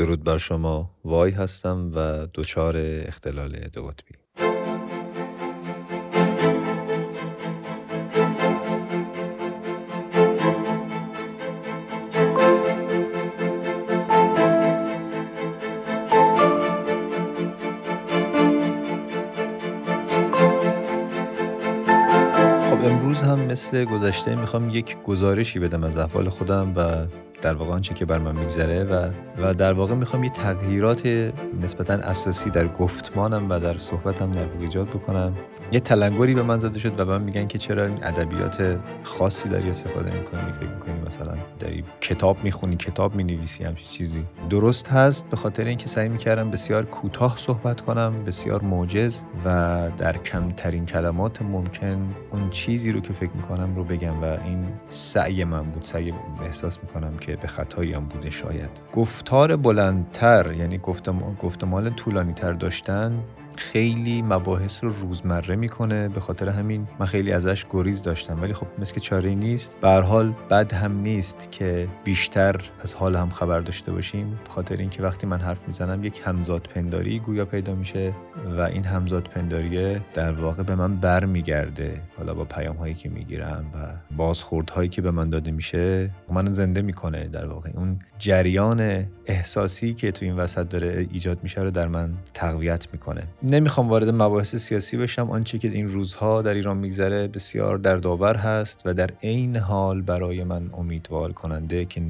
درود بر شما. وای هستم و دچار اختلال دو قطبی. خب امروز هم مثل گذشته می‌خوام یک گزارشی بدم از احوال خودم و در واقع آنچه که بر من میگذره و و در واقع می‌خوام یه تغییرات نسبتا اساسی در گفتمانم و در صحبتم در ایجاد بکنم. یه تلنگری به من زده شد و من میگن که چرا ادبیات خاصی داری استفاده می‌کنی فکر می‌کنی مثلا داری کتاب می‌خونی کتاب می‌نویسی همچین چیزی. درست هست به خاطر اینکه سعی می‌کردم بسیار کوتاه صحبت کنم بسیار موجز و در کمترین کلمات ممکن اون چیزی رو که فکر می‌کنم رو بگم و این سعی من بود سعی احساس می‌کنم که به خطایی هم بوده شاید. گفتار بلندتر یعنی گفتمان طولانی تر داشتن خیلی مباحث رو روزمره می‌کنه به خاطر همین من خیلی ازش گریز داشتم. ولی خب مثل که چاره نیست. به حال بد هم نیست که بیشتر از حال هم خبر داشته باشیم. به خاطر اینکه وقتی من حرف می‌زنم یک همزاد پنداری گویا پیدا میشه و این همزاد پنداریه در واقع به من برمیگرده. حالا با پیام هایی که می‌گیرم و بازخورد هایی که به من داده میشه من زنده می‌کنه در واقع. اون جریان احساسی که تو این وسط داره ایجاد میشه رو در من تقویت می‌کنه. نمی‌خوام وارد مباحث سیاسی بشم. آنچه که این روزها در ایران میگذره بسیار دردآور هست و در عین حال برای من امیدوار کننده که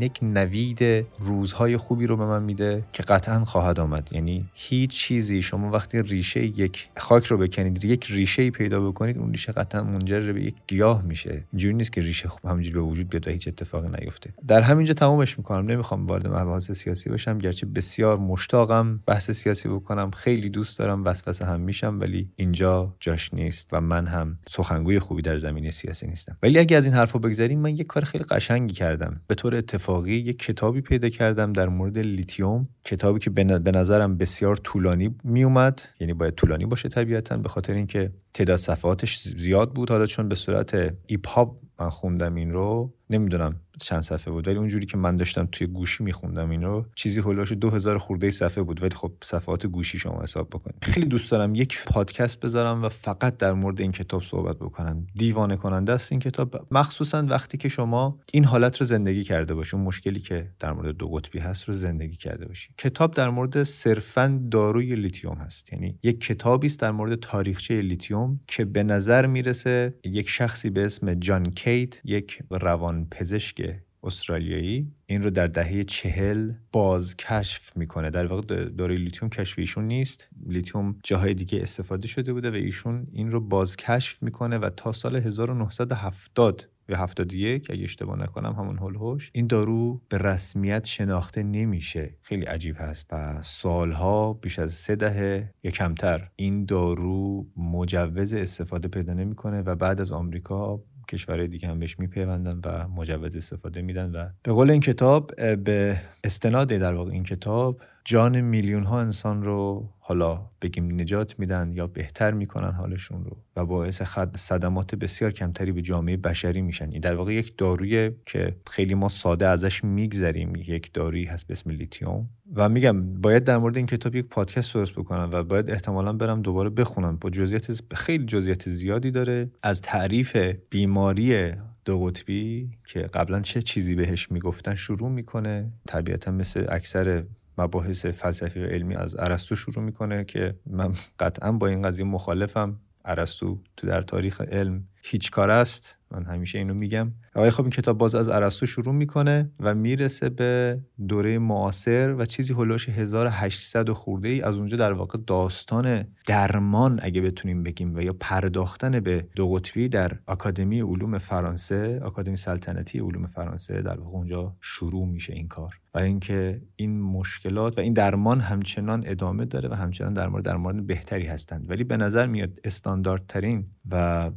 یک نوید روزهای خوبی رو به من میده که قطعا خواهد آمد. یعنی هیچ چیزی شما وقتی ریشه یک خاک رو بکنید یک ریشه پیدا بکنید اون ریشه قطعا منجر به یک گیاه میشه. اینجوری نیست که ریشه خوب همینجوری به وجود بیاد و هیچ اتفاقی نیفته. در همینجا تمامش می‌کنم. نمی‌خوام وارد مباحث سیاسی بشم. گرچه بسیار مشتاقم بحث سیاسی بکنم. خیلی دوست دارم وسوسه هم میشم ولی اینجا جاش نیست و من هم سخنگوی خوبی در زمینه سیاسی نیستم. ولی اگه از این حرفا بگذریم من یه کار خیلی قشنگی کردم. به طور اتفاقی یه کتابی پیدا کردم در مورد لیتیوم کتابی که به نظرم بسیار طولانی میومد یعنی باید طولانی باشه طبیعتا به خاطر اینکه تعداد صفحاتش زیاد بود. حالا چون به صورت EPUB من خوندم این رو نمی‌دونم چند صفحه بود ولی اونجوری که من داشتم توی گوشی میخوندم این رو چیزی حول و حوش 2000 خورده صفحه بود ولی خب صفحات گوشی شما حساب بکنید. خیلی دوست دارم یک پادکست بذارم و فقط در مورد این کتاب صحبت بکنم. دیوانه کننده است این کتاب. مخصوصا وقتی که شما این حالت رو زندگی کرده باشی اون مشکلی که در مورد دو قطبی هست رو زندگی کرده باشی. کتاب در مورد صرفا داروی لیتیوم هست. یعنی یک کتابی است در مورد تاریخچه لیتیوم که به نظر می‌رسه یک شخصی به اسم جان کید یک روان پزشک استرالیایی این رو در دهه چهل باز کشف می‌کنه. در واقع داره لیتیوم کشف ایشون نیست. لیتیوم جاهای دیگه استفاده شده بوده و ایشون این رو باز کشف می‌کنه و تا سال 1970 یا 71 اگه اشتباه نکنم همون حول و حوش این دارو به رسمیت شناخته نمیشه. خیلی عجیب هست و سالها بیش از سه دهه یا کمتر. این دارو مجوز استفاده پیدا نمی‌کنه و بعد از آمریکا کشورهای دیگه هم بهش میپیوندن و مجوز استفاده میدن و به قول این کتاب به استناد در واقع این کتاب جان میلیون ها انسان رو حالا بگیم نجات میدن یا بهتر می‌کنن حالشون رو و باعث خد صدمات بسیار کمتری به جامعه بشری میشن. این در واقع یک دارویی که خیلی ما ساده ازش میگذریم یک دارویی هست به اسم لیتیوم. و میگم باید در مورد این کتاب یک پادکست درست بکنم و باید احتمالا برم دوباره بخونم. با جزئیات خیلی جزئیات زیادی داره. از تعریف بیماری دو قطبی که قبلا چه چیزی بهش می‌گفتن شروع می‌کنه. طبیعتا مثل اکثر مباحث فلسفی و علمی از ارسطو شروع می‌کنه که من قطعا با این قضیه مخالفم. ارسطو تو در تاریخ علم هیچ کار است. من همیشه اینو میگم. ولی خب این کتاب باز از ارسطو شروع می‌کنه و می‌رسه به دوره معاصر و چیزی هلوش 1800 خورده ای از اونجا در واقع داستان درمان اگه بتونیم بگیم و یا پرداختن به دو قطبی در آکادمی علوم فرانسه آکادمی سلطنتی علوم فرانسه در واقع اونجا شروع میشه این کار. و اینکه این مشکلات و این درمان همچنان ادامه داره و همچنان درمان درمان بهتری هستند. ولی به نظر میاد استانداردترین و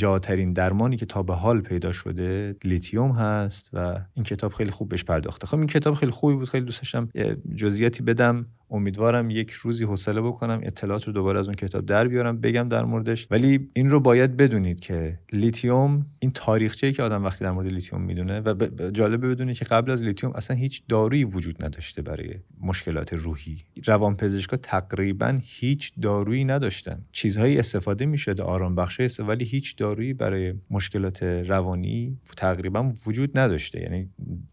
بجاترین درمانی که تا به حال پیدا شده لیتیوم هست و این کتاب خیلی خوب بهش پرداخته. خب این کتاب خیلی خوبی بود خیلی دوست داشتم جزئیاتی بدم. امیدوارم یک روزی حوصله بکنم اطلاعات رو دوباره از اون کتاب در بیارم بگم در موردش. ولی این رو باید بدونید که لیتیوم این تاریخچه‌ای که آدم وقتی در مورد لیتیوم می‌دونه و جالبه بدونید که قبل از لیتیوم اصلا هیچ دارویی وجود نداشته برای مشکلات روحی. روانپزشکا تقریبا هیچ دارویی نداشتن. چیزهایی استفاده می‌شده آرام بخش ولی هیچ دارویی برای مشکلات روانی تقریبا وجود نداشته. یعنی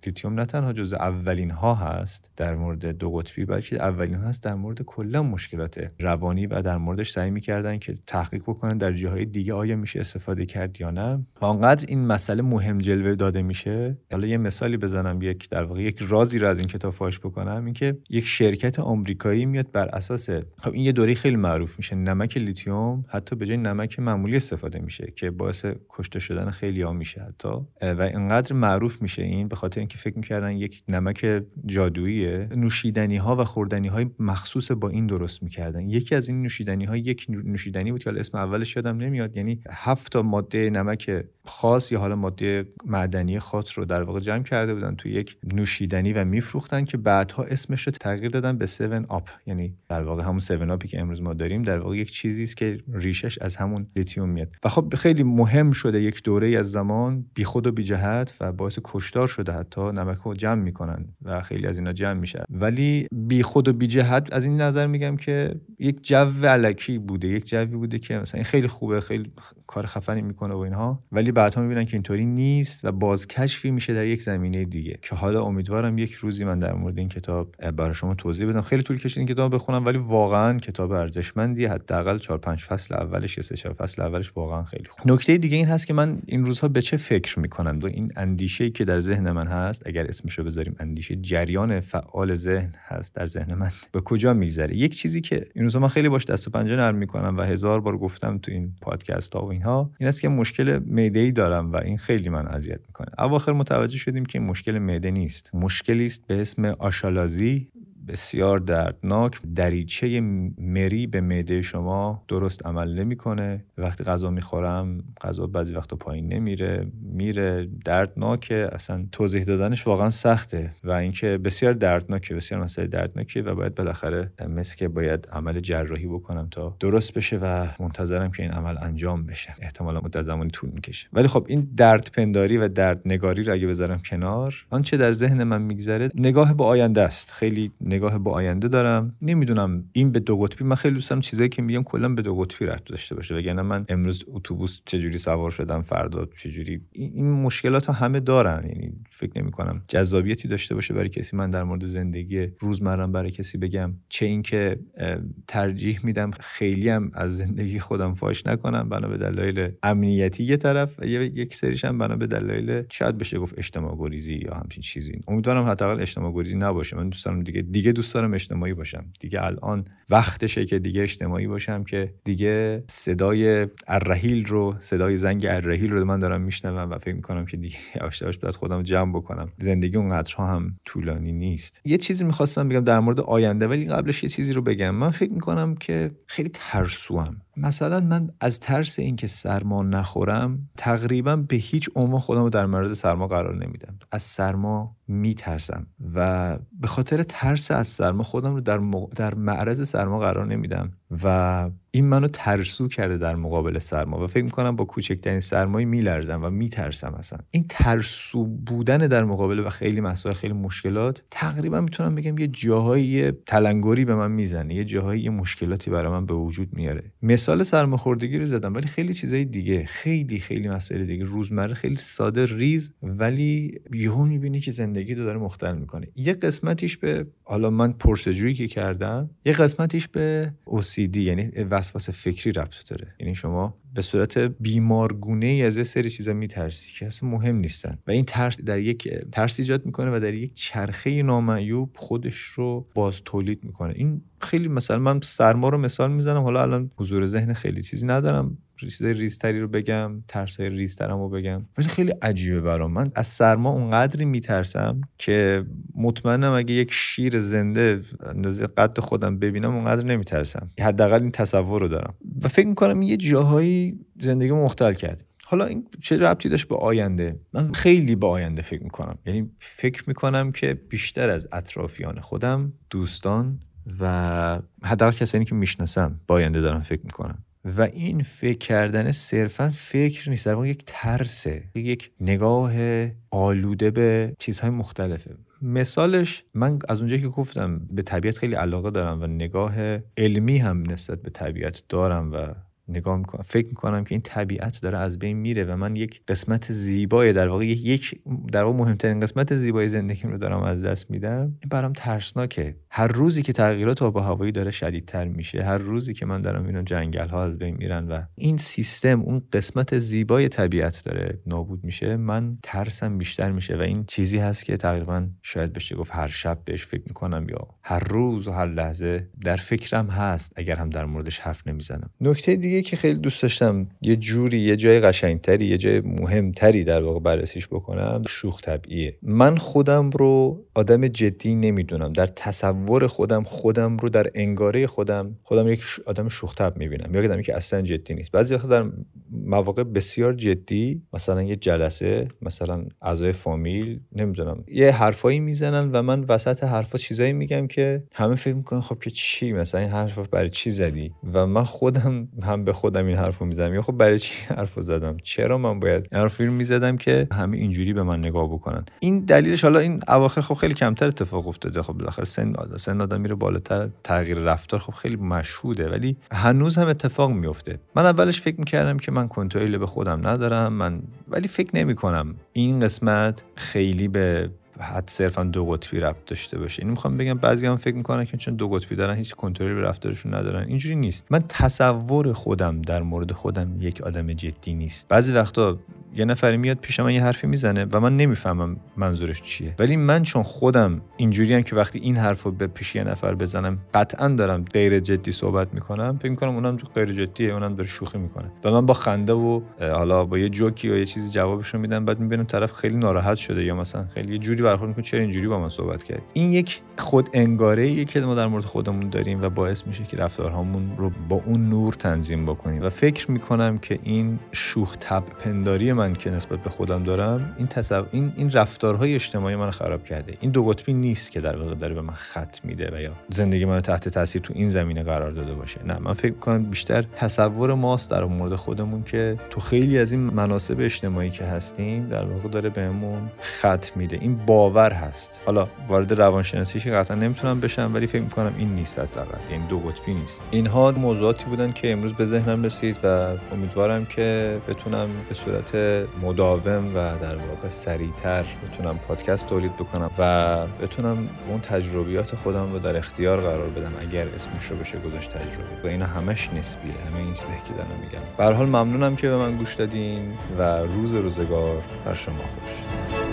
لیتیوم نه تنها جز اولین ها هست در مورد دو قطبی بلکه اولین ها هست در مورد کلا مشکلات روانی و در موردش سعی می‌کردن که تحقیق بکنن در جاهای دیگه آیا میشه استفاده کرد یا نه. آنقدر این مسئله مهم جلوه داده میشه. حالا یه مثالی بزنم یک در واقع یک رازی رو از این کتاب فاش بکنم. اینکه یک شرکت آمریکایی میاد بر اساس خب این یه دوره خیلی معروف میشه نمک لیتیوم حتی به جای نمک معمولی استفاده میشه که باعث کشته شدن خیلی ها میشه حتی. و اینقدر معروف میشه این به خاطر اینکه فکر می‌کردن یک نمک جادوییه. نوشیدنی ها و خوردنی های مخصوص با این درست می‌کردن. یکی از این نوشیدنی ها یک نوشیدنی بود که اسم اولش یادم نمیاد یعنی هفت تا ماده نمک خاص یا حالا ماده معدنی خاص رو در واقع جمع کرده بودن تو یک نوشیدنی و میفروختن که بعدها اسمش رو تغییر دادن به 7 Up. یعنی در واقع همون 7 Up ی که امروز ما داریم در واقع یک چیزی است که ریشش از همون لیتیوم میاد. و خب خیلی مهم شده یک دوره از زمان بیخود و بی جهت و باعث کشتار شده حتی نمک رو جمع می‌کنن و خیلی از اینا جمع میشه. ولی بیخود و بی جهت از این نظر میگم که یک جو الکی بوده یک جوی بوده که مثلا این خیلی خوبه خیلی کار خفنی می‌کنه و اینها ولی بعدها می‌بینن که اینطوری نیست و بازکشفی میشه در یک زمینه دیگه که حالا امیدوارم یک روزی من در مورد این کتاب برای شما توضیح بدم. خیلی طول کشید این کتاب بخونم ولی واقعا کتاب ارزشمندی حداقل 4 5 فصل اولش یا 3 4 فصل اولش واقعا خیلی خوب. نکته دیگه این هست که من این روزها به چه فکر می‌کنم؟ و این اندیشه که در ذهن من هست اگر اسمشو بذاریم اندیشه جریان فعال ذهن هست در ذهن من. به کجا میگذره. یک چیزی که این روزها من خیلی باش دست و پنجه نرم می‌کنم و هزار بار گفتم تو این پادکست ها و اینها این است که مشکل معده ای دارم و این خیلی من اذیت می‌کنه. اواخر متوجه شدیم که مشکل معده نیست. مشکلی است به اسم آشالازی بسیار دردناک. دریچه مری به معده شما درست عمل نمی‌کنه. وقتی غذا می‌خورم غذا بعضی وقتا پایین نمیره میره. دردناکه. اصلا توضیح دادنش واقعا سخته و اینکه بسیار دردناکه بسیار مسئله دردناکه و باید بالاخره مثل که باید عمل جراحی بکنم تا درست بشه و منتظرم که این عمل انجام بشه. احتمالا مدت زمانی طول می‌کشه. ولی خب این درد پنداری و درد نگاری رو اگه بذارم کنار آنچه در ذهن من میگذره نگاه به آینده است. خیلی نگاه به آینده دارم. نمی‌دونم این به دو قطبی من خیلی دوستم چیزایی که میگم کلا به دو قطبی رفت داشته باشه. وگرنه من امروز اتوبوس چجوری سوار شدم فردا چجوری؟ این مشکلات ها همه دارن. یعنی فکر نمی کنم جذابیتی داشته باشه برای کسی. من در مورد زندگی روزمرم برای کسی بگم. چه اینکه ترجیح میدم خیلی هم از زندگی خودم فاش نکنم. بنا به دلایل امنیتی یه طرف یک سریش هم بنا به دلایل شاید بشه گفت اجتماع گریزی یا همچین چیزی. امیدوارم حداقل اجتماع گریزی نباشه. من دوست دارم دیگه دیگه دوست دارم اجتماعی باشم. دیگه الان وقتشه که دیگه اجتماعی باشم که دیگه صدای الرحیل رو صدای زنگ الرحیل رو من دارم میشنوم و فکر می‌کنم که دیگه یواش یواش باید خودم جمع بکنم. زندگی اونقدرها هم طولانی نیست. یه چیزی می‌خواستم بگم در مورد آینده ولی قبلش یه چیزی رو بگم. من فکر می‌کنم که خیلی ترسوام. مثلا من از ترس اینکه سرما نخورم تقریبا به هیچ عنوان خودم رو در معرض سرما قرار نمیدم. از سرما میترسم و به خاطر ترس از سرما خودم رو در, در معرض سرما قرار نمیدم و این منو ترسو کرده در مقابل سرما و فکر می‌کنم با کوچکترین سرمایی میلرزم و میترسم اصلا. این ترسو بودن در مقابل و خیلی مسائل خیلی مشکلات تقریبا می‌تونم بگم یه جاهایی تلنگری به من می‌زنه یه جاهایی یه مشکلاتی برای من به وجود میاره. مثال سرماخوردگی رو زدم ولی خیلی چیزای دیگه خیلی خیلی مسائل دیگه. روزمره خیلی ساده ریز ولی یهو می‌بینی که زندگی رو داره مختل می‌کنه. یه قسمتیش به حالا من پرسجویی که کردم یه قسمتیش به OCD یعنی وسواس فکری ربط داره. یعنی شما به صورت بیمارگونه ای از یه سری چیزا میترسی که اصلا مهم نیستن. و این ترس در یک ترس ایجاد می‌کنه و در یک چرخه نامعیوب خودش رو باز تولید می‌کنه. این خیلی مثلا من سرما رو مثال می‌زنم حالا الان حضور ذهن خیلی چیزی ندارم. چیزای ریزتری رو بگم ترسای ریزترم رو بگم. ولی خیلی عجیبه برام. من از سرما اونقدری میترسم که مطمئنم اگه یک شیر زنده اندازه قد خودم ببینم اونقدر نمیترسم. حداقل این تصور رو دارم. و فکر می‌کنم یه جاهایی زندگی مختل کرد. حالا این چه ربطی داشت به آینده؟ من خیلی به آینده فکر می‌کنم. یعنی فکر می‌کنم که بیشتر از اطرافیان خودم دوستان و حداقل کسانی که می‌شناسم با آینده دارم فکر می‌کنم. و این فکر کردن صرفا فکر نیست. در واقع یک ترسه. یک نگاه آلوده به چیزهای مختلفه. مثالش من از اونجایی که گفتم به طبیعت خیلی علاقه دارم و نگاه علمی هم نسبت به طبیعت دارم و نگاه می‌کنم. فکر می‌کنم که این طبیعت داره از بین میره و من یک قسمت زیبای در واقع یک در واقع مهمترین قسمت زیبای زندگیم رو دارم از دست میدم. این برام ترسناکه. هر روزی که تغییرات آب و هوایی داره شدیدتر میشه هر روزی که من دارم اینو جنگل ها از بین میرن و این سیستم اون قسمت زیبای طبیعت داره نابود میشه من ترسم بیشتر میشه و این چیزی هست که تقریبا شاید بشه گفت هر شب بهش فکر می‌کنم یا هر روز و هر لحظه در فکرم هست اگر هم در موردش حرف نمی‌زنم. نکته دیگه که خیلی دوست داشتم یه جوری یه جای قشنگتری یه جای مهمتری در واقع بررسیش بکنم شوخ طبعیه من خودم رو آدم جدی نمی‌دونم. در تصور خودم خودم رو در انگاره خودم خودم یک آدم شوخ طبع می‌بینم. یا آدمی که اصلا جدی نیست. بعضی وقتا در مواقع بسیار جدی مثلا یه جلسه مثلا اعضای فامیل نمی‌دونم یه حرفایی می‌زنن و من وسط حرفا چیزایی میگم که همه فکر می‌کنن خب که چی؟ مثلا این حرف برای چی زدی؟ و من خودم هم به خودم این حرفو می‌زدم یا خب برای چی حرفو زدم؟ چرا من باید این حرفو می‌زدم که همه اینجوری به من نگاه بکنن؟ این دلیلش حالا این اواخر خب خیلی کمتر اتفاق افتاده. خب بالاخره سن سن آدم میره بالاتر تغییر رفتار خب خیلی مشهوده ولی هنوز هم اتفاق میفته من اولش فکر می‌کردم که من کنترل به خودم ندارم من ولی فکر نمی‌کنم این قسمت خیلی به حد صرفا دو قطبی ربط داشته باشه. این می‌خوام بگم بعضی هم فکر می‌کنن که چون دو قطبی دارن هیچ کنترلی به رفتارشون ندارن. اینجوری نیست. من تصور خودم در مورد خودم یک آدم جدی نیست. بعضی وقتا یه نفری میاد پیش من یه حرفی می‌زنه و من نمی‌فهمم منظورش چیه. ولی من چون خودم اینجوری هم که وقتی این حرف رو به پیش یه نفر بزنم قطعا دارم غیر جدی صحبت می‌کنم فکر می‌کنم اونم غیر جدیه اونم داره شوخی می‌کنه. و من با خنده و حالا با یه جوکی یا یه چیزی جوابش میدم بعد می‌بینم طرف خیلی ناراحت شده یا مثلا خیلی جوری برخورد می‌کنه چرا اینجوری با من صحبت کرد این یک خود انگاره که ما در مورد خودمون داریم و باعث میشه که رفتارهامون رو با اون نور تنظیم بکنیم. و فکر می‌کنم که این شوخ تب پنداری من که نسبت به خودم دارم این تصو... این این رفتارهای اجتماعی من خراب کرده. این دو قطبی نیست که در واقع داره به من خط میده و یا زندگی من تحت تاثیر تو این زمینه قرار داده باشه. نه من فکر می‌کنم بیشتر تصور ماست در مورد خودمون که تو خیلی از این مناسب اجتماعی که هستیم در واقع داره بهمون خط میده. این باور هست. حالا وارد روانشناسی که قطعا نمی‌تونم بشم ولی فکر می‌کنم این نیست حداقل. یعنی دو قطبی نیست. اینها موضوعاتی بودن که امروز به ذهنم رسید و امیدوارم که بتونم به صورت مداوم و در واقع سریعتر بتونم پادکست تولید بکنم و بتونم اون تجربیات خودم رو در اختیار قرار بدم اگر اسمش رو بشه گذاشت تجربه. و اینا همش نسبیه. همه این چیزی که دارم میگم به حال ممنونم که به من گوش دادین و روز روزگار بر شما خوش.